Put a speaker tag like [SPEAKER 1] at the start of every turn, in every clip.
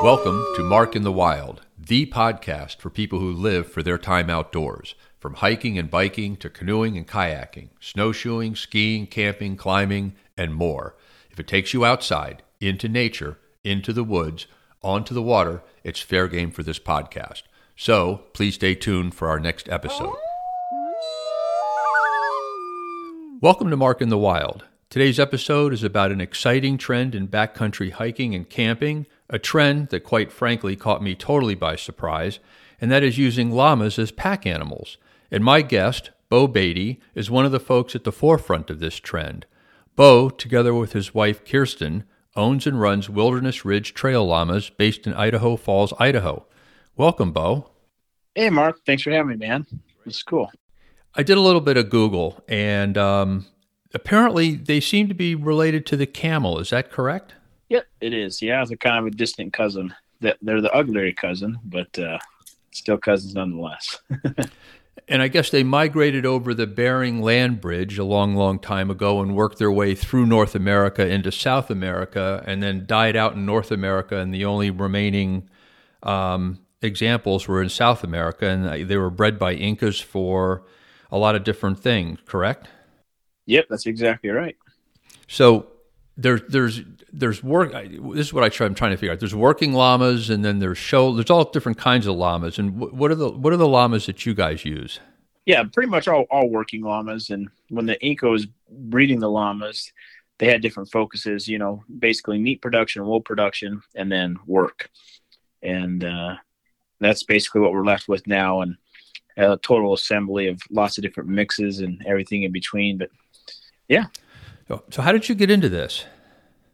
[SPEAKER 1] Welcome to Mark in the Wild, the podcast for people who live for their time outdoors. From hiking and biking to canoeing and kayaking, snowshoeing, skiing, camping, climbing, and more. If it takes you outside, into nature, into the woods, onto the water, it's fair game for this podcast. So please stay tuned for our next episode. Welcome to Mark in the Wild. Today's episode is about an exciting trend in backcountry hiking and camping, a trend that quite frankly caught me totally by surprise, and that is using llamas as pack animals. And my guest, Beau Baty, is one of the folks at the forefront of this trend. Beau, together with his wife Kirsten, owns and runs Wilderness Ridge Trail Llamas based in Idaho Falls, Idaho. Welcome, Beau.
[SPEAKER 2] Hey, Mark. Thanks for having me, man. It's cool.
[SPEAKER 1] I did a little bit of Google, and um, apparently they seem to be related to the camel. Is that correct?
[SPEAKER 2] Yep, it is. Yeah, it's a kind of a distant cousin. They're the uglier cousin, but uh, still cousins nonetheless.
[SPEAKER 1] and I guess they migrated over the Bering Land Bridge a long, long time ago and worked their way through North America into South America, and then died out in North America. And the only remaining um, examples were in South America, and they were bred by Incas for a lot of different things. Correct?
[SPEAKER 2] Yep, that's exactly right.
[SPEAKER 1] So there's there's there's work. This is what I try. I'm trying to figure out. There's working llamas, and then there's show. There's all different kinds of llamas. And what are the what are the llamas that you guys use?
[SPEAKER 2] Yeah, pretty much all all working llamas. And when the Inca was breeding the llamas, they had different focuses. You know, basically meat production, wool production, and then work. And uh, that's basically what we're left with now. And a total assembly of lots of different mixes and everything in between. But yeah.
[SPEAKER 1] So, how did you get into this?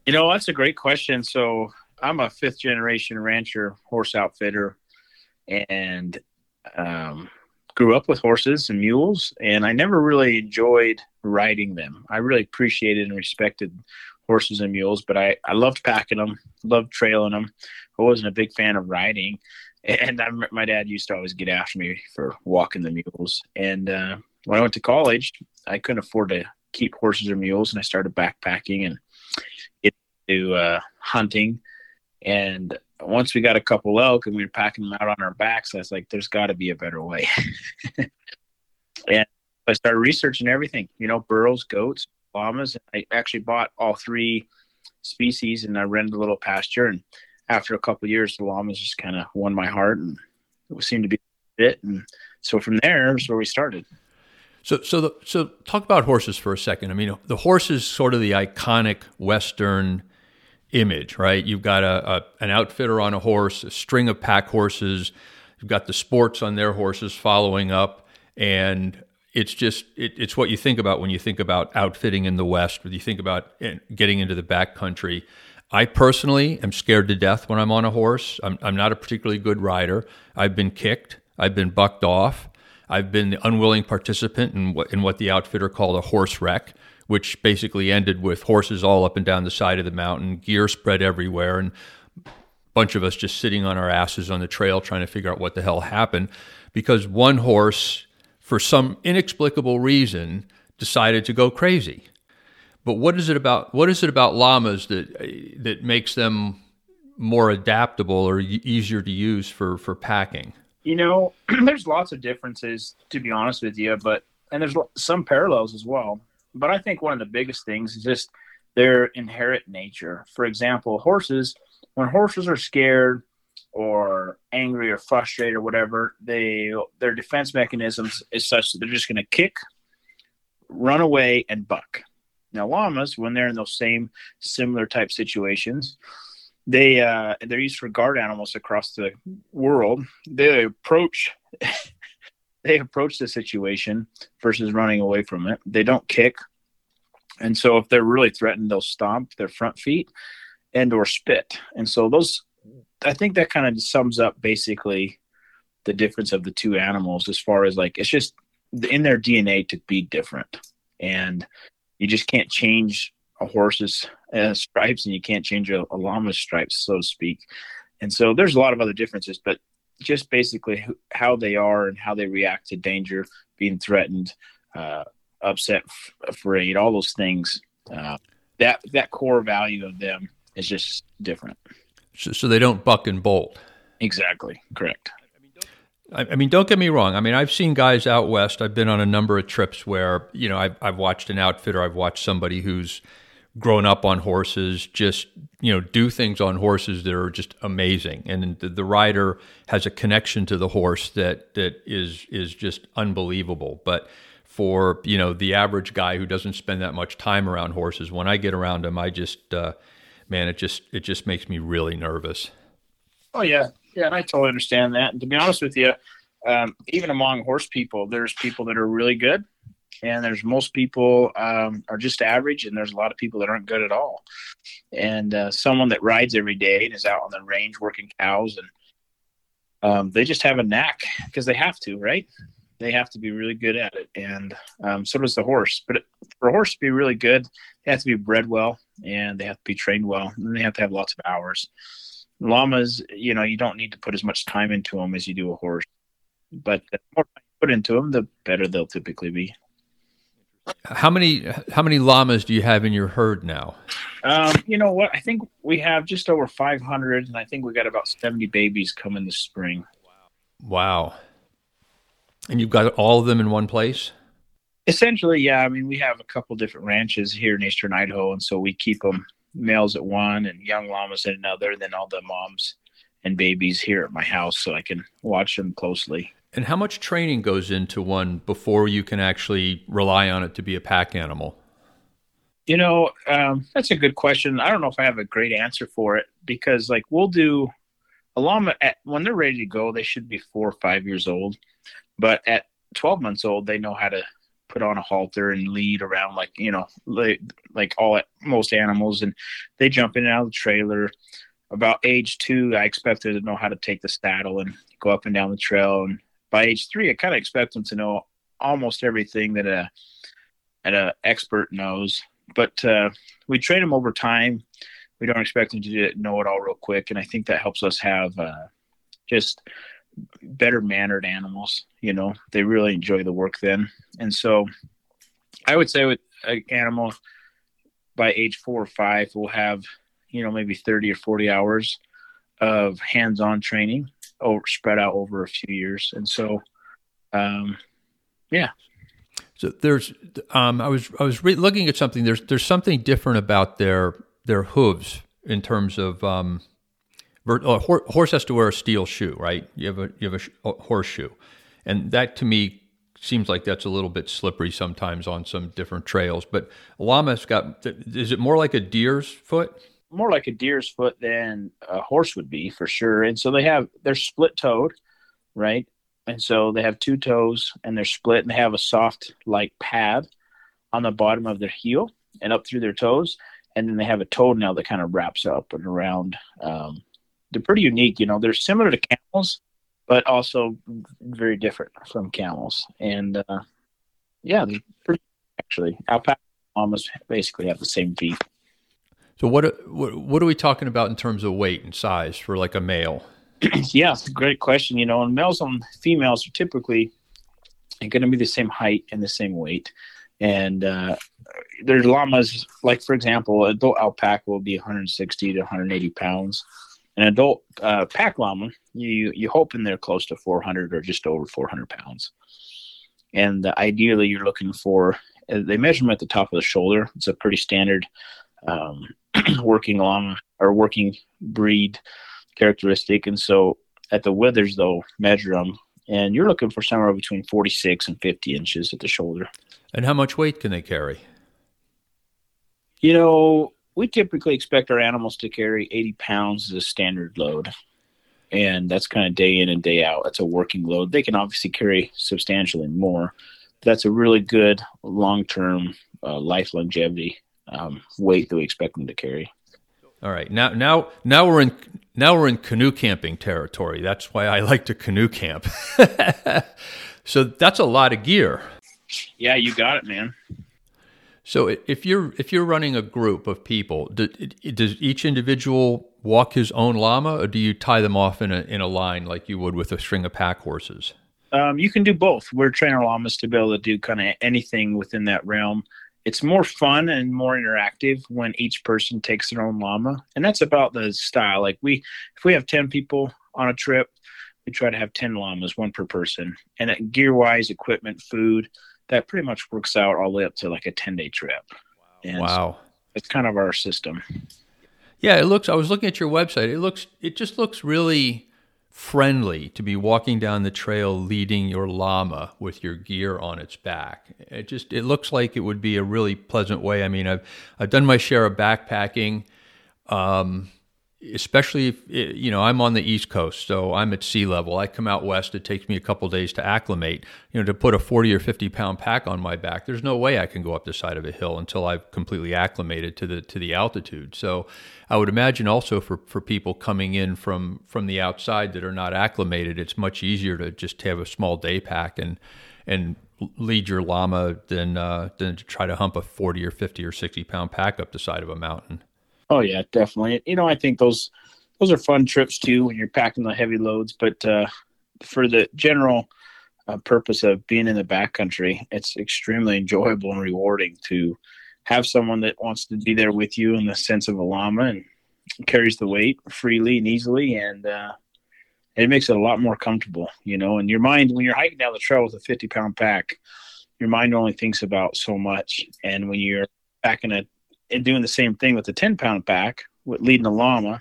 [SPEAKER 2] You know, that's a great question. So, I'm a fifth generation rancher, horse outfitter, and um, grew up with horses and mules. And I never really enjoyed riding them. I really appreciated and respected horses and mules, but I, I loved packing them, loved trailing them. I wasn't a big fan of riding. And I, my dad used to always get after me for walking the mules. And uh, when I went to college, I couldn't afford to keep horses or mules, and I started backpacking and into uh, hunting. And once we got a couple elk and we were packing them out on our backs, I was like, "There's got to be a better way." and I started researching everything, you know, burros, goats, llamas. I actually bought all three species, and I rented a little pasture. And after a couple years, the llamas just kind of won my heart, and it seemed to be it. And so from there is where we started.
[SPEAKER 1] So, so, the, so talk about horses for a second. I mean, the horse is sort of the iconic Western image, right? You've got a, a, an outfitter on a horse, a string of pack horses. You've got the sports on their horses following up, and it's just it, it's what you think about when you think about outfitting in the West. When you think about eh, getting into the backcountry. I personally am scared to death when I'm on a horse. I'm, I'm not a particularly good rider. I've been kicked. I've been bucked off. I've been the unwilling participant in what, in what the outfitter called a horse wreck, which basically ended with horses all up and down the side of the mountain, gear spread everywhere, and a bunch of us just sitting on our asses on the trail trying to figure out what the hell happened because one horse, for some inexplicable reason, decided to go crazy. But what is it about what is it about llamas that that makes them more adaptable or easier to use for for packing?
[SPEAKER 2] You know, there's lots of differences, to be honest with you, but and there's some parallels as well. But I think one of the biggest things is just their inherent nature. For example, horses, when horses are scared or angry or frustrated or whatever, they their defense mechanisms is such that they're just going to kick, run away, and buck. Now, llamas, when they're in those same similar type situations, they uh, they're used for guard animals across the world. They approach they approach the situation versus running away from it. They don't kick, and so if they're really threatened, they'll stomp their front feet and or spit. And so those, I think that kind of sums up basically the difference of the two animals as far as like it's just in their DNA to be different, and you just can't change a horse's uh, stripes and you can't change a, a llama's stripes, so to speak. And so there's a lot of other differences, but just basically how they are and how they react to danger, being threatened, uh, upset, f- afraid, all those things. Uh, that that core value of them is just different.
[SPEAKER 1] So, so they don't buck and bolt.
[SPEAKER 2] Exactly. Correct.
[SPEAKER 1] I, I mean, don't get me wrong. I mean, I've seen guys out west. I've been on a number of trips where you know I've, I've watched an outfitter. I've watched somebody who's grown up on horses just you know do things on horses that are just amazing. And the, the, rider has a connection to the horse that that is is just unbelievable. But for you know the average guy who doesn't spend that much time around horses when i get around them i just uh, man it just it just makes me really nervous.
[SPEAKER 2] Oh yeah. Yeah and i totally understand that. And to be honest with you um, even among horse people there's people that are really good and there's most people um, are just average and there's a lot of people that aren't good at all. And uh, someone that rides every day and is out on the range working cows and um, they just have a knack because they have to right? They have to be really good at it. And um, so does the horse. But for a horse to be really good they have to be bred well and they have to be trained well and they have to have lots of hours. Llamas you know you don't need to put as much time into them as you do a horse. But the more time you put into them the better they'll typically be
[SPEAKER 1] how many how many llamas do you have in your herd now?
[SPEAKER 2] Um, you know what? I think we have just over 500, and I think we got about 70 babies coming this spring.
[SPEAKER 1] Wow! And you've got all of them in one place?
[SPEAKER 2] Essentially, yeah. I mean, we have a couple different ranches here in eastern Idaho, and so we keep them males at one and young llamas at another, and then all the moms and babies here at my house, so I can watch them closely.
[SPEAKER 1] And how much training goes into one before you can actually rely on it to be a pack animal?
[SPEAKER 2] You know, um, that's a good question. I don't know if I have a great answer for it because, like, we'll do a llama at, when they're ready to go. They should be four or five years old, but at 12 months old, they know how to put on a halter and lead around like you know, like, like all most animals, and they jump in and out of the trailer. About age two, I expect them to know how to take the saddle and go up and down the trail and by age three, I kind of expect them to know almost everything that a an expert knows. But uh, we train them over time. We don't expect them to know it all real quick, and I think that helps us have uh, just better mannered animals. You know, they really enjoy the work then, and so I would say with an animal by age four or five, we'll have you know maybe thirty or forty hours of hands-on training over spread out over a few years, and so, um, yeah.
[SPEAKER 1] So there's, um, I was I was re- looking at something. There's there's something different about their their hooves in terms of um, a oh, horse has to wear a steel shoe, right? You have a you have a, sh- a horseshoe, and that to me seems like that's a little bit slippery sometimes on some different trails. But llama's got is it more like a deer's foot?
[SPEAKER 2] More like a deer's foot than a horse would be for sure. And so they have they're split toed, right? And so they have two toes and they're split and they have a soft like pad on the bottom of their heel and up through their toes. And then they have a toenail that kind of wraps up and around. Um, they're pretty unique, you know. They're similar to camels, but also very different from camels. And uh, yeah, they're pretty actually. Alpaca almost basically have the same feet.
[SPEAKER 1] So what, what what are we talking about in terms of weight and size for like a male?
[SPEAKER 2] yeah, great question. You know, and males and females are typically going to be the same height and the same weight. And uh, there's llamas, like for example, adult alpaca will be 160 to 180 pounds. An adult uh, pack llama, you you hoping they're close to 400 or just over 400 pounds. And uh, ideally, you're looking for uh, they measure them at the top of the shoulder. It's a pretty standard um, working along or working breed characteristic. And so at the withers, though, measure them, and you're looking for somewhere between 46 and 50 inches at the shoulder.
[SPEAKER 1] And how much weight can they carry?
[SPEAKER 2] You know, we typically expect our animals to carry 80 pounds as a standard load. And that's kind of day in and day out. That's a working load. They can obviously carry substantially more. That's a really good long term uh, life longevity um, weight that we expect them to carry.
[SPEAKER 1] All right, now now now we're in now we're in canoe camping territory. That's why I like to canoe camp. so that's a lot of gear.
[SPEAKER 2] Yeah, you got it, man.
[SPEAKER 1] So if you're if you're running a group of people, does each individual walk his own llama, or do you tie them off in a in a line like you would with a string of pack horses?
[SPEAKER 2] Um, you can do both. We're training llamas to be able to do kind of anything within that realm it's more fun and more interactive when each person takes their own llama, and that's about the style. Like we, if we have ten people on a trip, we try to have ten llamas, one per person, and gear wise, equipment, food, that pretty much works out all the way up to like a ten day trip.
[SPEAKER 1] And wow, so
[SPEAKER 2] it's kind of our system.
[SPEAKER 1] Yeah, it looks. I was looking at your website. It looks. It just looks really friendly to be walking down the trail leading your llama with your gear on its back. It just it looks like it would be a really pleasant way. I mean, I've I've done my share of backpacking. Um, especially if you know I'm on the East Coast, so I'm at sea level. I come out west; it takes me a couple days to acclimate. You know, to put a 40 or 50 pound pack on my back, there's no way I can go up the side of a hill until I've completely acclimated to the to the altitude. So, I would imagine also for for people coming in from from the outside that are not acclimated, it's much easier to just have a small day pack and and lead your llama than uh, than to try to hump a 40 or 50 or 60 pound pack up the side of a mountain.
[SPEAKER 2] Oh yeah, definitely. You know, I think those those are fun trips too when you're packing the heavy loads. But uh, for the general uh, purpose of being in the backcountry, it's extremely enjoyable and rewarding to have someone that wants to be there with you in the sense of a llama and carries the weight freely and easily, and uh, it makes it a lot more comfortable. You know, and your mind when you're hiking down the trail with a 50 pound pack, your mind only thinks about so much, and when you're packing a and doing the same thing with the 10 pound pack with leading a llama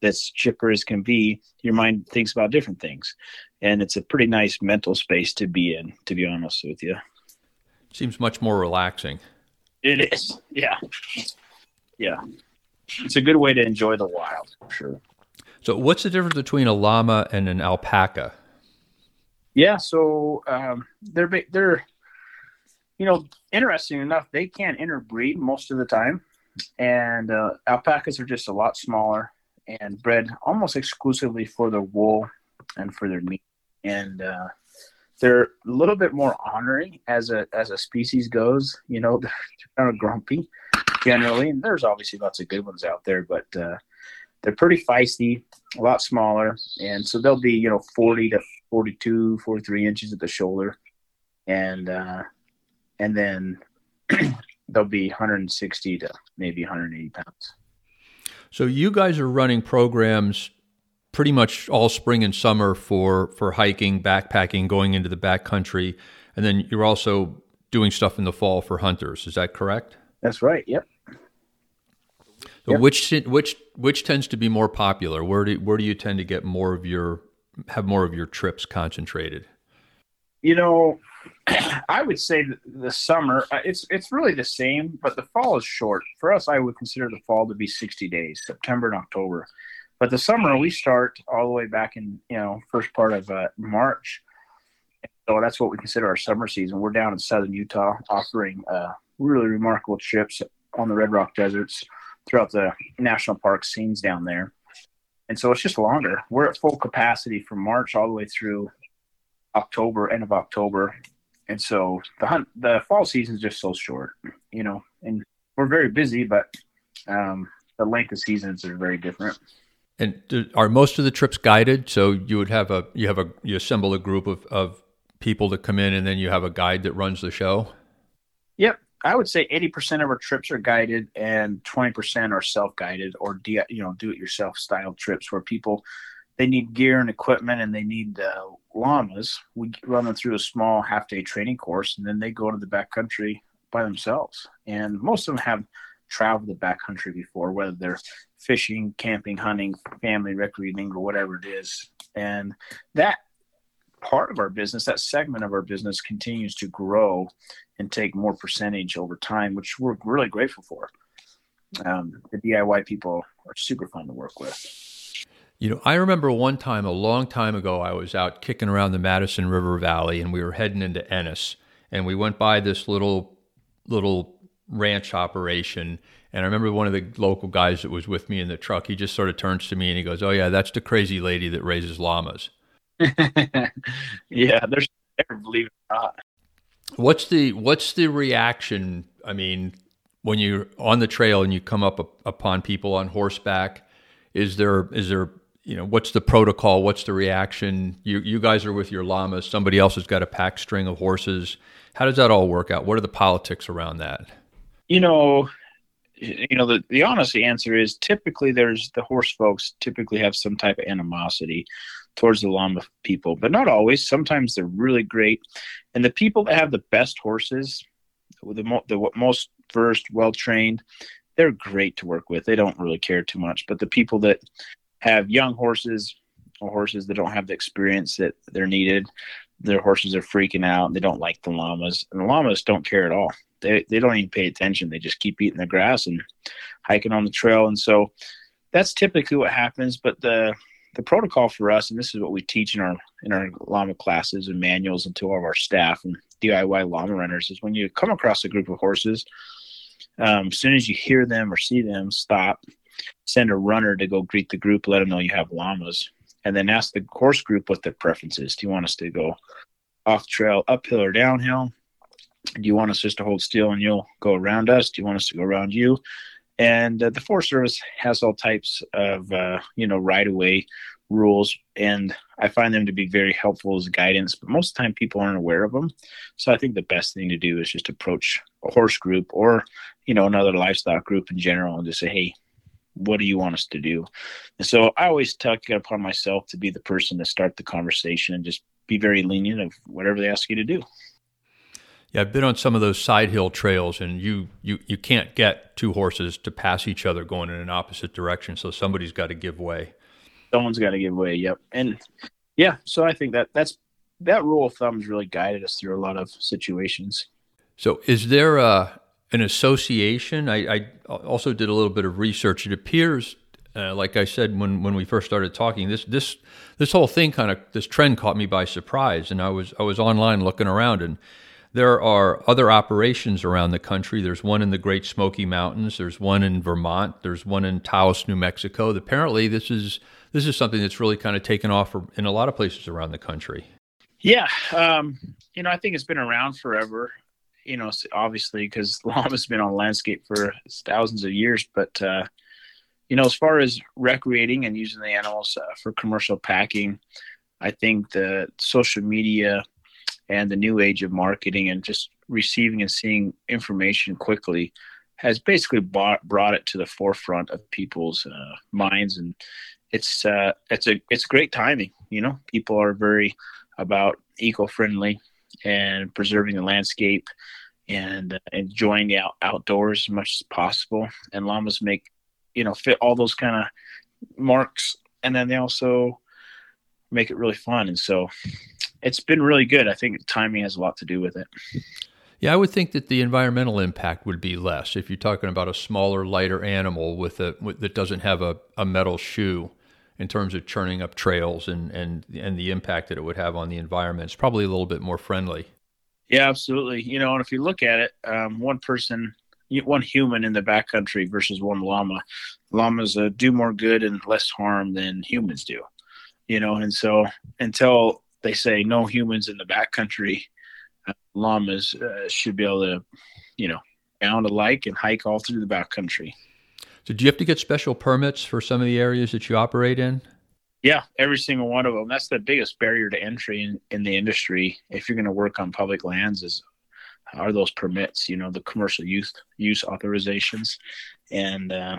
[SPEAKER 2] that's chipper as can be your mind thinks about different things. And it's a pretty nice mental space to be in to be honest with you.
[SPEAKER 1] Seems much more relaxing.
[SPEAKER 2] It is yeah. Yeah. It's a good way to enjoy the wild for sure.
[SPEAKER 1] So what's the difference between a llama and an alpaca?
[SPEAKER 2] Yeah so um, they're they're you know, interesting enough, they can't interbreed most of the time, and uh, alpacas are just a lot smaller and bred almost exclusively for their wool and for their meat, and uh, they're a little bit more ornery as a as a species goes. You know, they're kind of grumpy generally, and there's obviously lots of good ones out there, but uh, they're pretty feisty, a lot smaller, and so they'll be you know 40 to 42, 43 inches at the shoulder, and uh, and then they'll be 160 to maybe 180 pounds.
[SPEAKER 1] So you guys are running programs pretty much all spring and summer for for hiking, backpacking, going into the backcountry, and then you're also doing stuff in the fall for hunters. Is that correct?
[SPEAKER 2] That's right. Yep.
[SPEAKER 1] So yep. which which which tends to be more popular? Where do where do you tend to get more of your have more of your trips concentrated?
[SPEAKER 2] You know, I would say the summer uh, it's it's really the same, but the fall is short. For us, I would consider the fall to be 60 days, September and October. But the summer we start all the way back in you know first part of uh, March. So that's what we consider our summer season. We're down in southern Utah offering uh, really remarkable trips on the Red Rock deserts throughout the national park scenes down there. And so it's just longer. We're at full capacity from March all the way through October, end of October, and so the hunt, the fall season is just so short, you know, and we're very busy, but um, the length of seasons are very different.
[SPEAKER 1] And are most of the trips guided? So you would have a you have a you assemble a group of, of people that come in, and then you have a guide that runs the show.
[SPEAKER 2] Yep, I would say eighty percent of our trips are guided, and twenty percent are self guided or you know do it yourself style trips where people they need gear and equipment and they need uh, llamas. We run them through a small half day training course, and then they go to the backcountry by themselves. And most of them have traveled the backcountry before, whether they're fishing, camping, hunting, family recreating, or whatever it is. And that part of our business, that segment of our business, continues to grow and take more percentage over time, which we're really grateful for. Um, the DIY people are super fun to work with.
[SPEAKER 1] You know, I remember one time a long time ago, I was out kicking around the Madison River Valley and we were heading into Ennis and we went by this little, little ranch operation. And I remember one of the local guys that was with me in the truck, he just sort of turns to me and he goes, Oh, yeah, that's the crazy lady that raises llamas.
[SPEAKER 2] yeah, there's never believe it or not.
[SPEAKER 1] What's the what's the reaction? I mean, when you're on the trail and you come up upon people on horseback, is there is there you know, what's the protocol? What's the reaction? You you guys are with your llamas. Somebody else has got a pack string of horses. How does that all work out? What are the politics around that?
[SPEAKER 2] You know, you know the, the honest answer is typically there's the horse folks typically have some type of animosity towards the llama people but not always sometimes they're really great and the people that have the best horses the, mo- the most versed well trained they're great to work with they don't really care too much but the people that have young horses or horses that don't have the experience that they're needed their horses are freaking out they don't like the llamas and the llamas don't care at all they they don't even pay attention. They just keep eating the grass and hiking on the trail. And so that's typically what happens. But the the protocol for us, and this is what we teach in our in our llama classes and manuals and to all of our staff and DIY llama runners, is when you come across a group of horses, um, as soon as you hear them or see them, stop, send a runner to go greet the group, let them know you have llamas, and then ask the horse group what their preference is. Do you want us to go off trail, uphill or downhill? do you want us just to hold still and you'll go around us? Do you want us to go around you? And uh, the Forest Service has all types of, uh, you know, right away rules, and I find them to be very helpful as guidance. But most of the time, people aren't aware of them. So I think the best thing to do is just approach a horse group or, you know, another livestock group in general, and just say, "Hey, what do you want us to do?" And so I always take it upon myself to be the person to start the conversation and just be very lenient of whatever they ask you to do.
[SPEAKER 1] Yeah, I've been on some of those side hill trails, and you you you can't get two horses to pass each other going in an opposite direction. So somebody's got to give way.
[SPEAKER 2] Someone's got to give way. Yep, and yeah, so I think that that's that rule of thumb has really guided us through a lot of situations.
[SPEAKER 1] So, is there a an association? I, I also did a little bit of research. It appears, uh, like I said when when we first started talking, this this this whole thing kind of this trend caught me by surprise, and I was I was online looking around and there are other operations around the country. There's one in the Great Smoky Mountains. There's one in Vermont. There's one in Taos, New Mexico. Apparently, this is this is something that's really kind of taken off in a lot of places around the country.
[SPEAKER 2] Yeah, um, you know, I think it's been around forever. You know, obviously because llama's been on landscape for thousands of years. But uh, you know, as far as recreating and using the animals uh, for commercial packing, I think the social media and the new age of marketing and just receiving and seeing information quickly has basically brought, brought it to the forefront of people's uh, minds and it's uh, it's a it's great timing you know people are very about eco-friendly and preserving the landscape and uh, enjoying the out- outdoors as much as possible and llamas make you know fit all those kind of marks and then they also make it really fun and so it's been really good. I think timing has a lot to do with it.
[SPEAKER 1] Yeah, I would think that the environmental impact would be less if you're talking about a smaller, lighter animal with a with, that doesn't have a, a metal shoe in terms of churning up trails and, and and the impact that it would have on the environment. It's probably a little bit more friendly.
[SPEAKER 2] Yeah, absolutely. You know, and if you look at it, um, one person, one human in the backcountry versus one llama, llamas uh, do more good and less harm than humans do. You know, and so until they say no humans in the backcountry. Uh, llamas uh, should be able to, you know, bound alike and hike all through the backcountry.
[SPEAKER 1] So, do you have to get special permits for some of the areas that you operate in?
[SPEAKER 2] Yeah, every single one of them. That's the biggest barrier to entry in, in the industry. If you're going to work on public lands, is are those permits? You know, the commercial use use authorizations, and uh,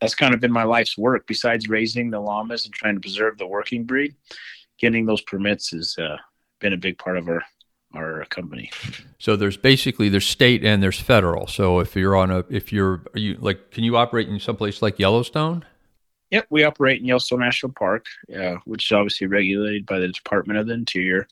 [SPEAKER 2] that's kind of been my life's work. Besides raising the llamas and trying to preserve the working breed, getting those permits has uh, been a big part of our our company.
[SPEAKER 1] So there's basically there's state and there's federal. So if you're on a if you're you like can you operate in some place like Yellowstone?
[SPEAKER 2] Yep, we operate in Yellowstone National Park, uh, which is obviously regulated by the Department of the Interior,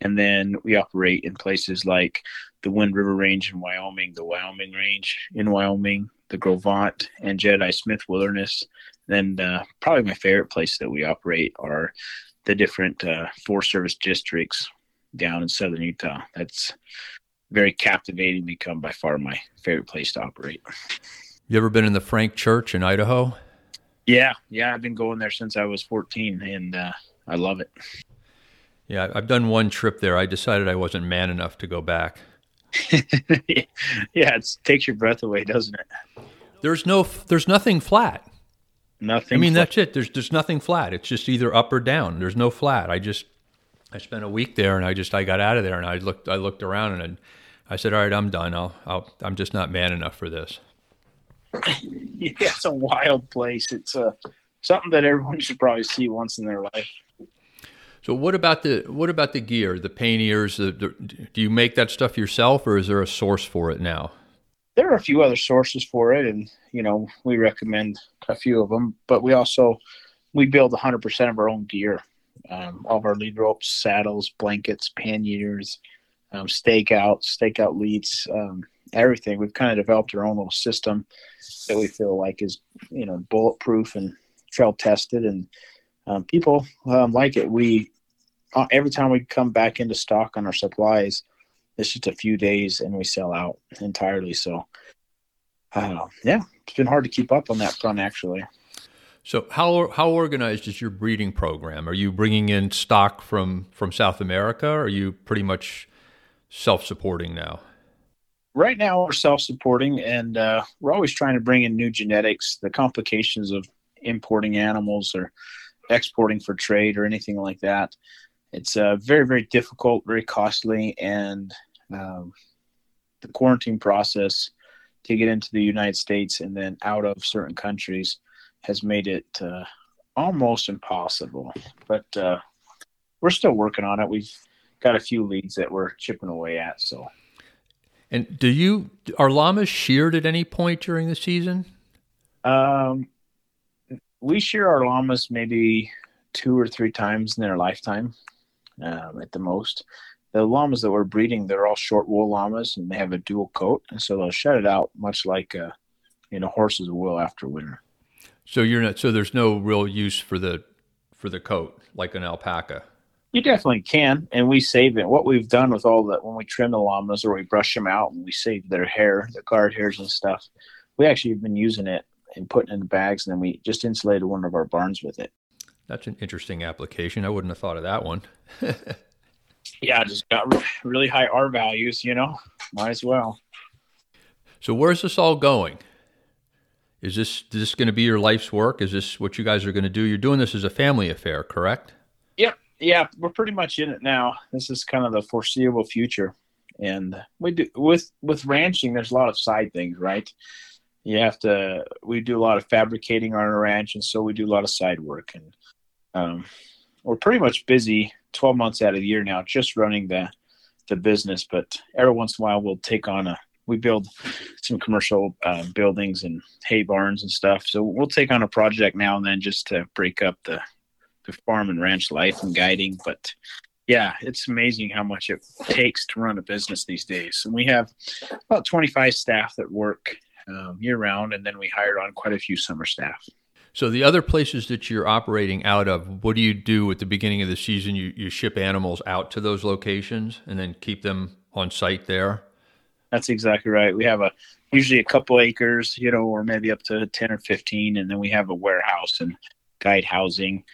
[SPEAKER 2] and then we operate in places like the Wind River Range in Wyoming, the Wyoming Range in Wyoming, the Gros Ventre and Jedediah Smith Wilderness. Then uh, probably my favorite place that we operate are the different uh, Forest Service districts down in southern Utah. That's very captivating. Become by far my favorite place to operate.
[SPEAKER 1] You ever been in the Frank Church in Idaho?
[SPEAKER 2] Yeah, yeah, I've been going there since I was 14, and uh, I love it.
[SPEAKER 1] Yeah, I've done one trip there. I decided I wasn't man enough to go back.
[SPEAKER 2] yeah, it takes your breath away, doesn't it?
[SPEAKER 1] There's no, there's nothing flat.
[SPEAKER 2] Nothing.
[SPEAKER 1] I mean, flat. that's it. There's there's nothing flat. It's just either up or down. There's no flat. I just I spent a week there, and I just I got out of there, and I looked I looked around, and I said, "All right, I'm done. I'll, I'll I'm just not man enough for this."
[SPEAKER 2] yeah, it's a wild place. It's uh, something that everyone should probably see once in their life.
[SPEAKER 1] So what about the what about the gear, the panniers? The, the, do you make that stuff yourself, or is there a source for it now?
[SPEAKER 2] There are a few other sources for it, and you know we recommend a few of them. But we also we build 100% of our own gear, um, all of our lead ropes, saddles, blankets, panniers, um, stakeout, stakeout leads, um, everything. We've kind of developed our own little system that we feel like is you know bulletproof and trail tested, and um, people um, like it. We uh, every time we come back into stock on our supplies, it's just a few days and we sell out entirely. So, uh, yeah, it's been hard to keep up on that front actually.
[SPEAKER 1] So how how organized is your breeding program? Are you bringing in stock from from South America? Are you pretty much self supporting now?
[SPEAKER 2] Right now, we're self supporting, and uh, we're always trying to bring in new genetics. The complications of importing animals or exporting for trade or anything like that it's uh, very very difficult very costly and um, the quarantine process to get into the united states and then out of certain countries has made it uh, almost impossible but uh, we're still working on it we've got a few leads that we're chipping away at so
[SPEAKER 1] and do you are llamas sheared at any point during the season
[SPEAKER 2] um we shear our llamas maybe two or three times in their lifetime um, at the most. The llamas that we're breeding, they're all short wool llamas, and they have a dual coat, and so they'll shed it out much like uh, you know horses will after winter.
[SPEAKER 1] So you're not. So there's no real use for the for the coat like an alpaca.
[SPEAKER 2] You definitely can, and we save it. What we've done with all that when we trim the llamas or we brush them out and we save their hair, the guard hairs and stuff, we actually have been using it and putting it in bags, and then we just insulated one of our barns with it.
[SPEAKER 1] That's an interesting application. I wouldn't have thought of that one.
[SPEAKER 2] yeah, just got really high R values, you know, might as well.
[SPEAKER 1] So where's this all going? Is this is this going to be your life's work? Is this what you guys are going to do? You're doing this as a family affair, correct?
[SPEAKER 2] Yep. Yeah, we're pretty much in it now. This is kind of the foreseeable future. And we do with with ranching there's a lot of side things, right? You have to we do a lot of fabricating on a ranch and so we do a lot of side work and um, we're pretty much busy 12 months out of the year now just running the the business but every once in a while we'll take on a we build some commercial uh, buildings and hay barns and stuff so we'll take on a project now and then just to break up the the farm and ranch life and guiding but yeah it's amazing how much it takes to run a business these days and we have about 25 staff that work um, year round and then we hired on quite a few summer staff
[SPEAKER 1] so the other places that you're operating out of, what do you do at the beginning of the season? You you ship animals out to those locations and then keep them on site there.
[SPEAKER 2] That's exactly right. We have a usually a couple acres, you know, or maybe up to ten or fifteen, and then we have a warehouse and guide housing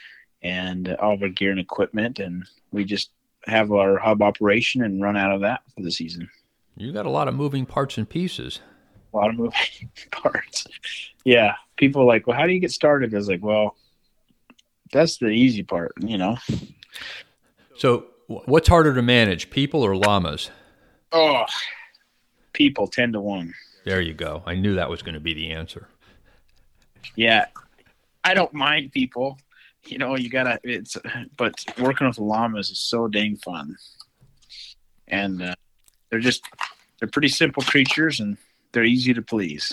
[SPEAKER 2] and all of our gear and equipment, and we just have our hub operation and run out of that for the season.
[SPEAKER 1] You got a lot of moving parts and pieces.
[SPEAKER 2] A lot of moving parts. Yeah, people like, well, how do you get started? I was like, well, that's the easy part, you know.
[SPEAKER 1] So, what's harder to manage, people or llamas?
[SPEAKER 2] Oh, people, ten to one.
[SPEAKER 1] There you go. I knew that was going to be the answer.
[SPEAKER 2] Yeah, I don't mind people. You know, you gotta. It's but working with llamas is so dang fun, and uh, they're just they're pretty simple creatures and they're easy to please.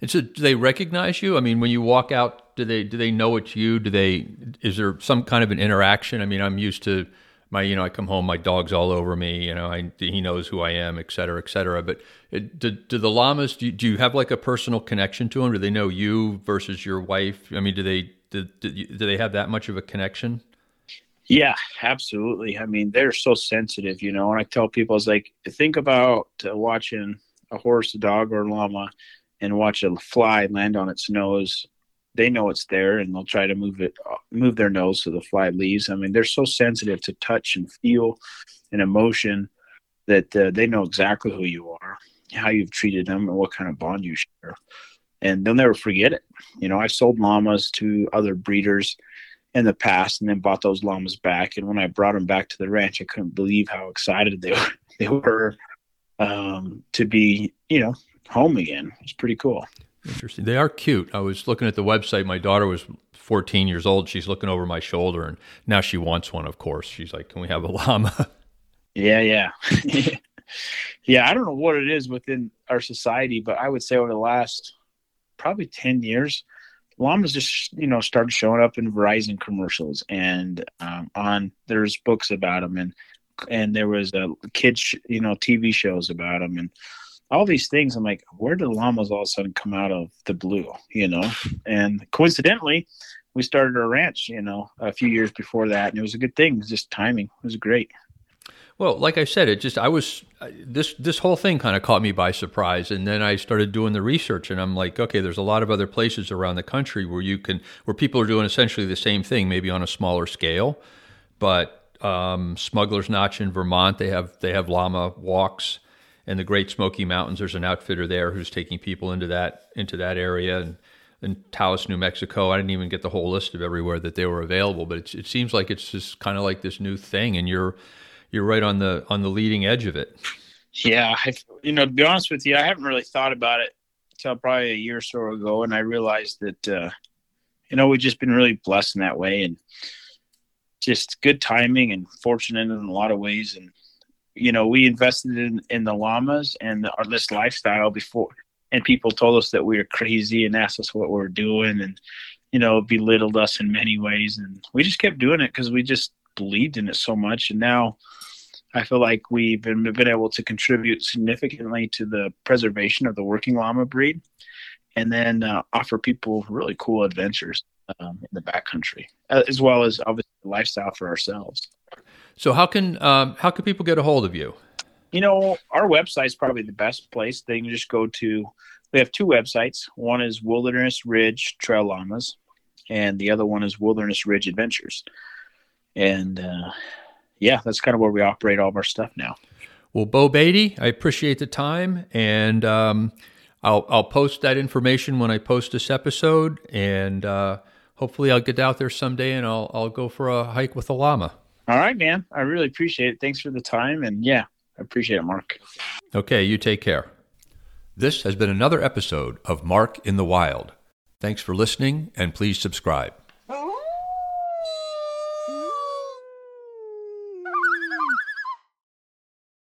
[SPEAKER 1] And so, do they recognize you? I mean, when you walk out, do they do they know it's you? Do they? Is there some kind of an interaction? I mean, I'm used to my, you know, I come home, my dog's all over me. You know, I, he knows who I am, et cetera, et cetera. But it, do, do the llamas? Do you, do you have like a personal connection to them? Do they know you versus your wife? I mean, do they do, do, do they have that much of a connection?
[SPEAKER 2] Yeah, absolutely. I mean, they're so sensitive, you know. And I tell people, it's like, think about uh, watching a horse, a dog, or a llama and watch a fly land on its nose, they know it's there and they'll try to move it, move their nose so the fly leaves. I mean, they're so sensitive to touch and feel and emotion that uh, they know exactly who you are, how you've treated them, and what kind of bond you share. And they'll never forget it. You know, I've sold llamas to other breeders in the past and then bought those llamas back. And when I brought them back to the ranch, I couldn't believe how excited they were. They were um, to be, you know, home again. It's pretty cool.
[SPEAKER 1] Interesting. They are cute. I was looking at the website. My daughter was 14 years old. She's looking over my shoulder, and now she wants one. Of course, she's like, "Can we have a llama?"
[SPEAKER 2] Yeah, yeah, yeah. I don't know what it is within our society, but I would say over the last probably 10 years, llamas just you know started showing up in Verizon commercials and um, on there's books about them and and there was a kids you know TV shows about them and all these things. I'm like, where did llamas all of a sudden come out of the blue? You know, and coincidentally, we started our ranch you know a few years before that, and it was a good thing. It was just timing. It was great.
[SPEAKER 1] Well, like I said, it just I was this this whole thing kind of caught me by surprise, and then I started doing the research, and I'm like, okay, there's a lot of other places around the country where you can where people are doing essentially the same thing, maybe on a smaller scale, but um, Smuggler's Notch in Vermont, they have they have llama walks, and the Great Smoky Mountains. There's an outfitter there who's taking people into that into that area, and in Taos, New Mexico. I didn't even get the whole list of everywhere that they were available, but it, it seems like it's just kind of like this new thing, and you're you're right on the on the leading edge of it.
[SPEAKER 2] Yeah, I, you know, to be honest with you, I haven't really thought about it until probably a year or so ago, and I realized that uh, you know we've just been really blessed in that way, and just good timing and fortunate in a lot of ways. And you know, we invested in in the llamas and our this lifestyle before, and people told us that we were crazy and asked us what we were doing, and you know, belittled us in many ways, and we just kept doing it because we just believed in it so much, and now I feel like we've been, been able to contribute significantly to the preservation of the working llama breed, and then uh, offer people really cool adventures um, in the backcountry, uh, as well as obviously lifestyle for ourselves.
[SPEAKER 1] So how can um, how can people get a hold of you?
[SPEAKER 2] You know, our website is probably the best place. They can just go to. We have two websites. One is Wilderness Ridge Trail Llamas, and the other one is Wilderness Ridge Adventures. And uh, yeah, that's kind of where we operate all of our stuff now.
[SPEAKER 1] Well, Beau Baty, I appreciate the time, and um, I'll I'll post that information when I post this episode, and uh, hopefully I'll get out there someday and I'll I'll go for a hike with a llama.
[SPEAKER 2] All right, man. I really appreciate it. Thanks for the time, and yeah, I appreciate it, Mark.
[SPEAKER 1] Okay, you take care. This has been another episode of Mark in the Wild. Thanks for listening, and please subscribe.